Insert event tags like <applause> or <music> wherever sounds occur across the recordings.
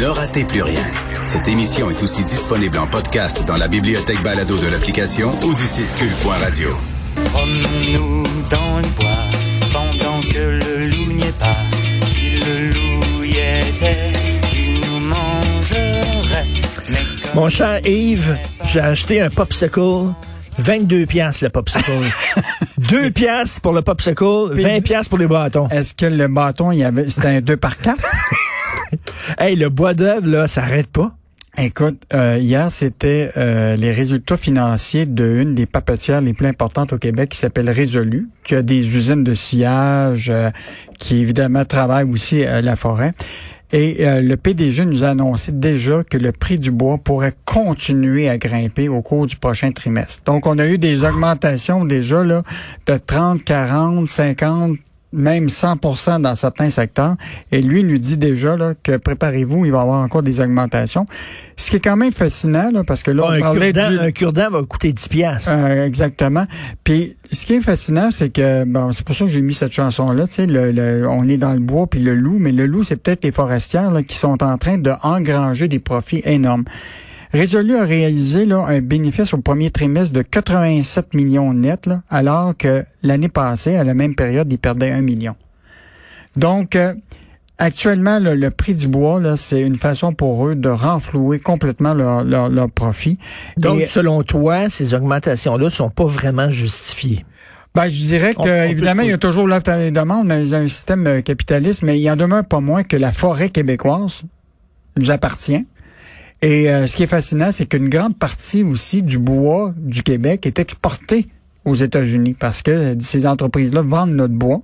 Ne ratez plus rien. Cette émission est aussi disponible en podcast dans la bibliothèque balado de l'application ou du site cul.radio. Promenons-nous dans le bois pendant que le loup n'y est pas. Si le loup y était, il nous mangerait. Mon cher Yves, j'ai acheté un popsicle. 22 piastres le popsicle. <laughs> 2 piastres pour le popsicle, 20 piastres pour les bâtons. Est-ce que le bâton, il y avait, c'était un 2 par 4? <laughs> Hey, le bois d'œuvre, là, ça arrête pas. Écoute, euh, hier, c'était euh, les résultats financiers d'une des papetières les plus importantes au Québec qui s'appelle Résolu, qui a des usines de sillage, euh, qui évidemment travaille aussi à la forêt. Et euh, le PDG nous a annoncé déjà que le prix du bois pourrait continuer à grimper au cours du prochain trimestre. Donc, on a eu des augmentations déjà là de 30, 40, 50 même 100% dans certains secteurs. Et lui nous dit déjà là, que préparez-vous, il va y avoir encore des augmentations. Ce qui est quand même fascinant, là, parce que là, on un parlait cure-dent du- un cure-dent va coûter 10 piastres. euh, exactement. Puis ce qui est fascinant, c'est que bon, c'est pour ça que j'ai mis cette chanson là. Tu sais, le, le- on est dans le bois puis le loup, mais le loup, c'est peut-être les forestières là, qui sont en train de engranger des profits énormes. Résolu a réalisé là, un bénéfice au premier trimestre de 87 millions net, là, alors que l'année passée, à la même période, il perdait un million. Donc, euh, actuellement, là, le prix du bois, là, c'est une façon pour eux de renflouer complètement leur, leur, leur profit. Donc, Et- selon toi, ces augmentations-là sont pas vraiment justifiées? Ben, je dirais que, on évidemment, il y a toujours l'offre et la demande dans un système euh, capitaliste, mais il y en demeure pas moins que la forêt québécoise nous appartient. Et euh, ce qui est fascinant, c'est qu'une grande partie aussi du bois du Québec est exporté aux États-Unis parce que euh, ces entreprises-là vendent notre bois.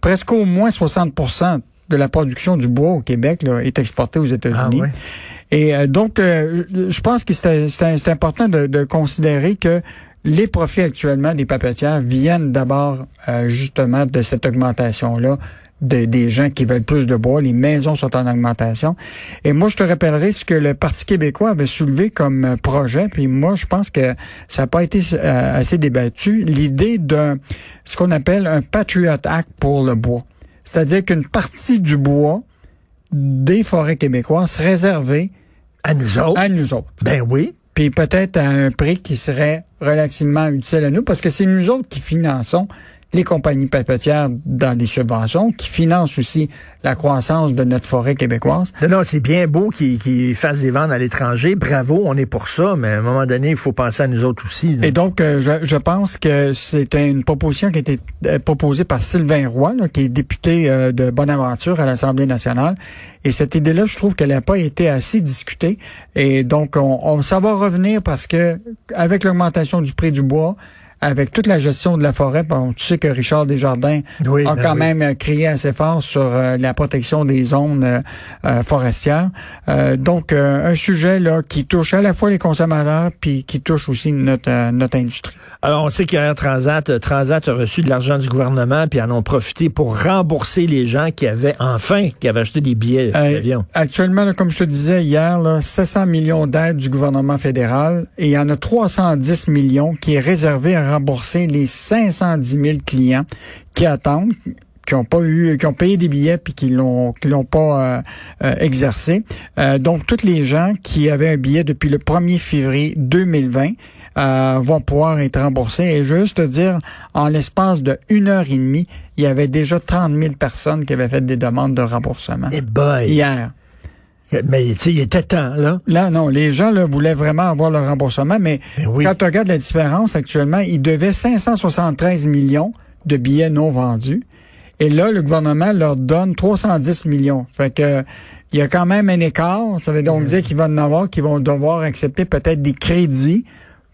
Presque au moins 60% de la production du bois au Québec là, est exportée aux États-Unis. Ah. Et euh, donc, euh, je pense que c'est important de, de considérer que les profits actuellement des papetières viennent d'abord euh, justement de cette augmentation-là de, des gens qui veulent plus de bois. Les maisons sont en augmentation. Et moi, je te rappellerai ce que le Parti québécois avait soulevé comme euh, projet. Puis moi, je pense que ça n'a pas été euh, assez débattu. L'idée d'un ce qu'on appelle un Patriot Act pour le bois. C'est-à-dire qu'une partie du bois des forêts québécoises serait réservée À nous autres? à nous autres. Ben oui. Puis peut-être à un prix qui serait relativement utile à nous, parce que c'est nous autres qui finançons les compagnies papetières dans des subventions, qui financent aussi la croissance de notre forêt québécoise. Non, non, c'est bien beau qu'ils qu'ils fassent des ventes à l'étranger. Bravo, on est pour ça, mais à un moment donné, il faut penser à nous autres aussi. là. Et donc, euh, je, je pense que c'était une proposition qui a été euh, proposée par Sylvain Roy, là, qui est député euh, de Bonaventure à l'Assemblée nationale. Et cette idée-là, je trouve qu'elle n'a pas été assez discutée. Et donc, on, on- ça va revenir parce que avec l'augmentation du prix du bois, avec toute la gestion de la forêt, bon, tu sais que Richard Desjardins Oui, a ben quand oui. même euh, crié assez fort sur euh, la protection des zones euh, forestières. Euh, donc, un sujet là qui touche à la fois les consommateurs puis qui touche aussi notre notre industrie. Alors, on sait qu'Air Transat, Transat a reçu de l'argent du gouvernement, puis en ont profité pour rembourser les gens qui avaient, enfin, qui avaient acheté des billets d'avion. actuellement, là, comme je te disais hier, là, 700 millions d'aides du gouvernement fédéral et il y en a 310 millions qui est réservé à rembourser les 510 000 clients qui attendent qui ont pas eu, qui ont payé des billets puis qui l'ont, qui l'ont pas euh, euh, exercé. Euh, donc, tous les gens qui avaient un billet depuis le 1er février 2020 euh, vont pouvoir être remboursés. Et juste te dire, en l'espace de une heure et demie, il y avait déjà 30 000 personnes qui avaient fait des demandes de remboursement. Eh boy. Hier. Mais, tu sais, il était temps, là. Là, non, les gens là, voulaient vraiment avoir le remboursement, mais oui. quand tu regardes la différence actuellement, ils devaient 573 millions de billets non vendus. Et là, le gouvernement leur donne 310 millions. Fait que il y a quand même un écart. Ça veut donc dire qu'ils vont en avoir, qui vont devoir accepter peut-être des crédits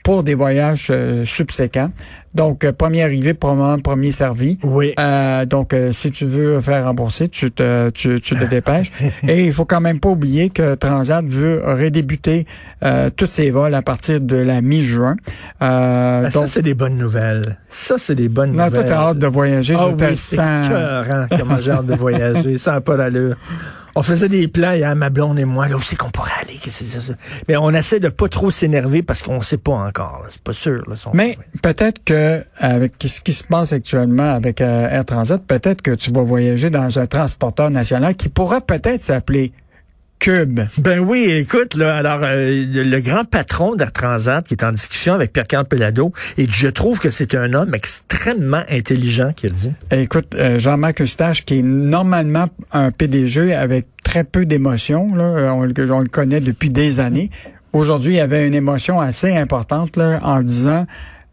pour des voyages euh, subséquents. Donc, euh, premier arrivé, probablement premier servi. Oui. Euh, donc, euh, si tu veux faire rembourser, tu te, tu, tu te dépêches. <laughs> Et il faut quand même pas oublier que Transat veut redébuter euh, tous ses vols à partir de la mi-juin. Euh, Ah, ça, c'est des bonnes nouvelles. Ça, c'est des bonnes non, nouvelles. toi, t'as hâte de voyager. Ah je oui, c'est comment j'ai hâte de voyager. <laughs> Ça n'a pas d'allure. On faisait des plans hier, ma blonde et moi, là où c'est qu'on pourrait aller. qu'est-ce que c'est ça? Mais on essaie de pas trop s'énerver parce qu'on sait pas encore. là. C'est pas sûr. Là, Mais peut-être que avec ce qui se passe actuellement avec euh, Air Transat, peut-être que tu vas voyager dans un transporteur national qui pourra peut-être s'appeler Ben oui, écoute, là, alors euh, le, grand patron d'Air Transat qui est en discussion avec Pierre-Carl Pelado, et je trouve que c'est un homme extrêmement intelligent qui a dit. Écoute, euh, Jean-Marc Eustache, qui est normalement un PDG avec très peu d'émotion, là, euh, on, le- on le connaît depuis des années. Aujourd'hui, il avait une émotion assez importante là, en disant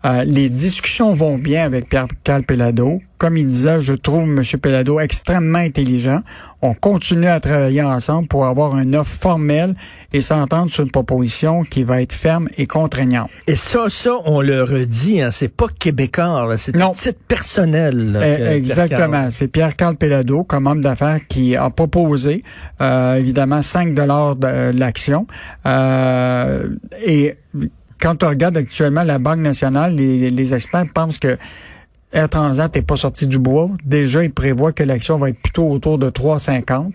euh, les discussions vont bien avec Pierre-Carl Pelado. Comme il disait, je trouve M. Pelado extrêmement intelligent. On continue à travailler ensemble pour avoir une offre formelle et s'entendre sur une proposition qui va être ferme et contraignante. Et ça, ça, on le redit, hein, c'est pas québécois, c'est Non. un titre personnel. là, Eh, que Exactement. C'est Pierre-Carl Pelado, comme homme d'affaires, qui a proposé euh, évidemment 5 dollars de l'action. Euh, et quand on regarde actuellement la Banque nationale, les, experts pensent que Air Transat n'est pas sorti du bois. Déjà, ils prévoient que l'action va être plutôt autour de 3,50.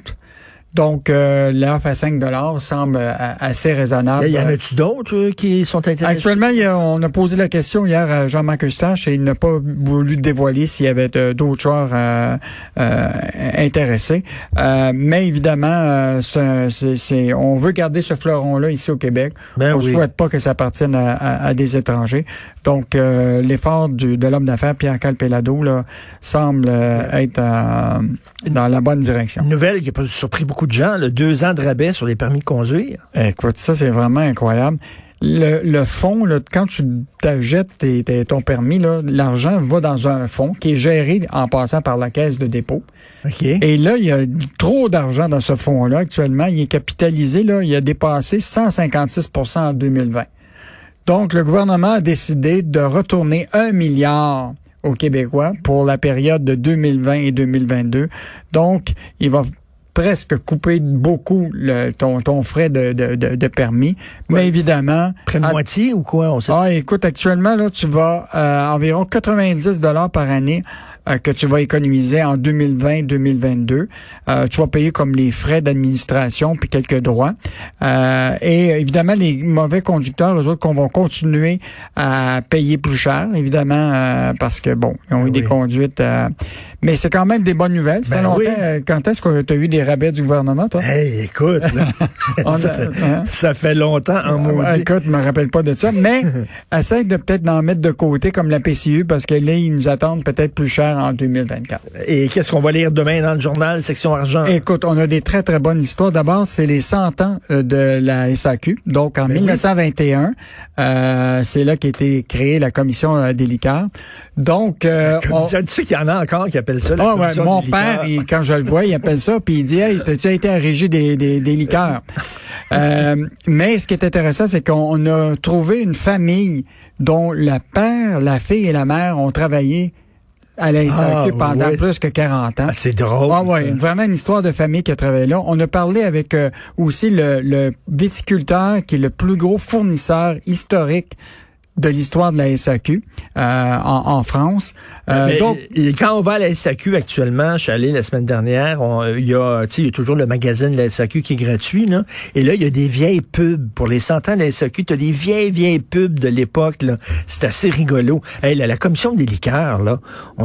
Donc, euh, l'offre à 5 dollars semble euh, assez raisonnable. Y en a-tu d'autres euh, qui sont intéressés? Actuellement, on a posé la question hier à Jean-Marc Eustache et il n'a pas voulu dévoiler s'il y avait d'autres joueurs euh, euh, intéressés. Euh, mais évidemment, on veut garder ce fleuron-là ici au Québec. Ben on oui. souhaite pas que ça appartienne à, à- à des étrangers. Donc, euh, l'effort de l'homme d'affaires Pierre Calpelado là semble être euh, dans la bonne direction. Une nouvelle qui a pas surpris beaucoup de gens, le deux ans de rabais sur les permis de conduire. Écoute, ça, c'est vraiment incroyable. Le, le fonds, là, quand tu t'achètes tes- tes- ton permis, là, l'argent va dans un fonds qui est géré en passant par la caisse de dépôt. OK. Et là, il y a trop d'argent dans ce fonds-là actuellement. Il est capitalisé, là, il a dépassé 156% en 2020. Donc, le gouvernement a décidé de retourner un milliard aux Québécois pour la période de 2020 et 2022. Donc, il va presque couper beaucoup le, ton, ton frais de, de, de, de permis. Mais évidemment... Près de à- moitié ou quoi? On sait ah, écoute, actuellement, là, tu vas euh, environ 90 dollars par année euh, que tu vas économiser en 2020-2022. Euh, tu vas payer comme les frais d'administration puis quelques droits. Euh, et évidemment, les mauvais conducteurs, eux autres, qu'on va continuer à payer plus cher, évidemment, euh, parce que, bon, ils ont eu Oui. des conduites... euh, mais c'est quand même des bonnes nouvelles. Ça Ben fait longtemps. oui. euh, Quand est-ce que tu as eu des rabais du gouvernement, toi? Hey, écoute, là, <laughs> ça, hein? ça fait longtemps en Ouais, maudit. écoute, je me rappelle pas de ça, mais <laughs> essaye de peut-être d'en mettre de côté comme la PCU parce que là, ils nous attendent peut-être plus cher en 2024. Et qu'est-ce qu'on va lire demain dans le journal, section argent? Écoute, on a des très, très bonnes histoires. D'abord, c'est les 100 ans euh, de la SAQ. Donc, en Ben oui. 1921, euh, c'est là qu'a été créée la commission euh, des liqueurs. Donc, euh, Comme on- tu sais qu'il y en a encore qui appellent ça la Ah ouais, mon des père, il- quand je le vois, il appelle ça, puis il dit Hey, t'as-tu été à régie des, des, des liqueurs? <laughs> Euh, mais ce qui est intéressant, c'est qu'on a trouvé une famille dont le père, la fille et la mère ont travaillé Ah, pendant plus que 40 ans. Ah, c'est drôle. Ah ouais, vraiment une histoire de famille qui a travaillé là. On a parlé avec euh, aussi le, le viticulteur qui est le plus gros fournisseur historique de l'histoire de la SAQ euh, en, en France. Euh, Mais, donc, quand on va à la SAQ actuellement, je suis allé la semaine dernière, on- il y a, tu sais, il y a toujours le magazine de la SAQ qui est gratuit, là. Et là, il y a des vieilles pubs. Pour les 100 ans de la SAQ, t'as des vieilles, vieilles pubs de l'époque, là. C'est assez rigolo. Hey, là, la commission des liqueurs, là,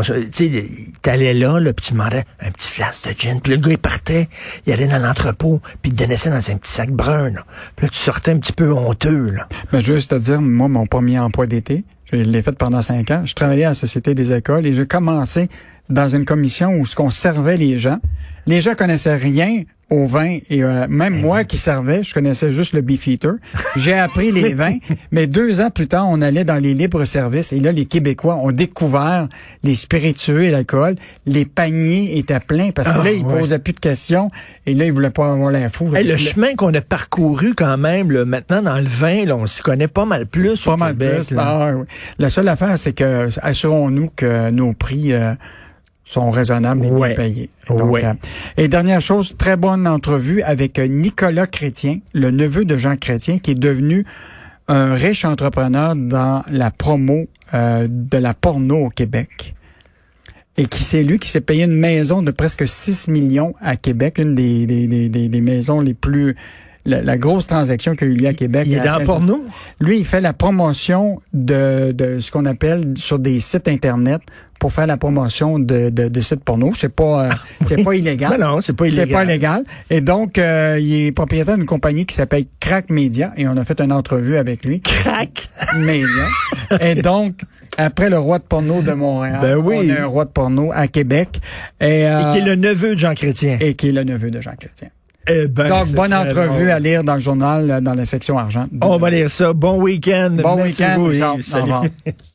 tu sais, t'allais là, là, puis tu demandais un petit flasque de gin. Puis le gars, il partait, il allait dans l'entrepôt, puis il te donnait ça dans un petit sac brun, là. Puis là, tu sortais un petit peu honteux, là. Ben, juste te dire, moi, mon premier d'été, je l'ai fait pendant cinq ans. Je travaillais à la Société des écoles et j'ai commencé dans une commission où ce qu'on servait les gens Les gens connaissaient rien au vin et euh, même moi qui servais, je connaissais juste le Beefeater. J'ai appris les vins, mais deux ans plus tard, on allait dans les libres services et là, les Québécois ont découvert les spiritueux et l'alcool. Les paniers étaient pleins parce que Ah, là, ils ouais. posaient plus de questions et là, ils voulaient pas avoir l'info. Hey, le chemin qu'on a parcouru quand même, là, maintenant dans le vin, là, on s'y connaît pas mal plus Pas au mal Québec. plus. là. Ah, oui. La seule affaire, c'est que assurons-nous que nos prix euh, sont raisonnables et Ouais. bien payés. Ouais. euh, et dernière chose, très bonne entrevue avec euh, Nicolas Chrétien, le neveu de Jean Chrétien, qui est devenu un riche entrepreneur dans la promo euh, de la porno au Québec. Et qui c'est lui qui s'est payé une maison de presque 6 millions à Québec, une des, des, des- des maisons les plus la, la grosse transaction qu'il y a eu lieu à Québec. Il est dans porno? lui, il fait la promotion de, de ce qu'on appelle sur des sites internet pour faire la promotion de, de, de sites porno. C'est pas euh, <laughs> c'est pas illégal. Non, non, c'est pas illégal. C'est pas légal. Et donc, euh, il est propriétaire d'une compagnie qui s'appelle Crack Media et on a fait une entrevue avec lui. Crac! <laughs> Media. et donc, après le roi de porno de Montréal, Ben oui. on a un roi de porno à Québec et, euh, Et qui est le neveu de Jean Chrétien. et qui est le neveu de Jean Chrétien. Eh ben, Donc, bonne entrevue à lire dans le journal, euh, dans la section argent. On va lire ça. Bon week-end. Bon week-end. Salut. <laughs>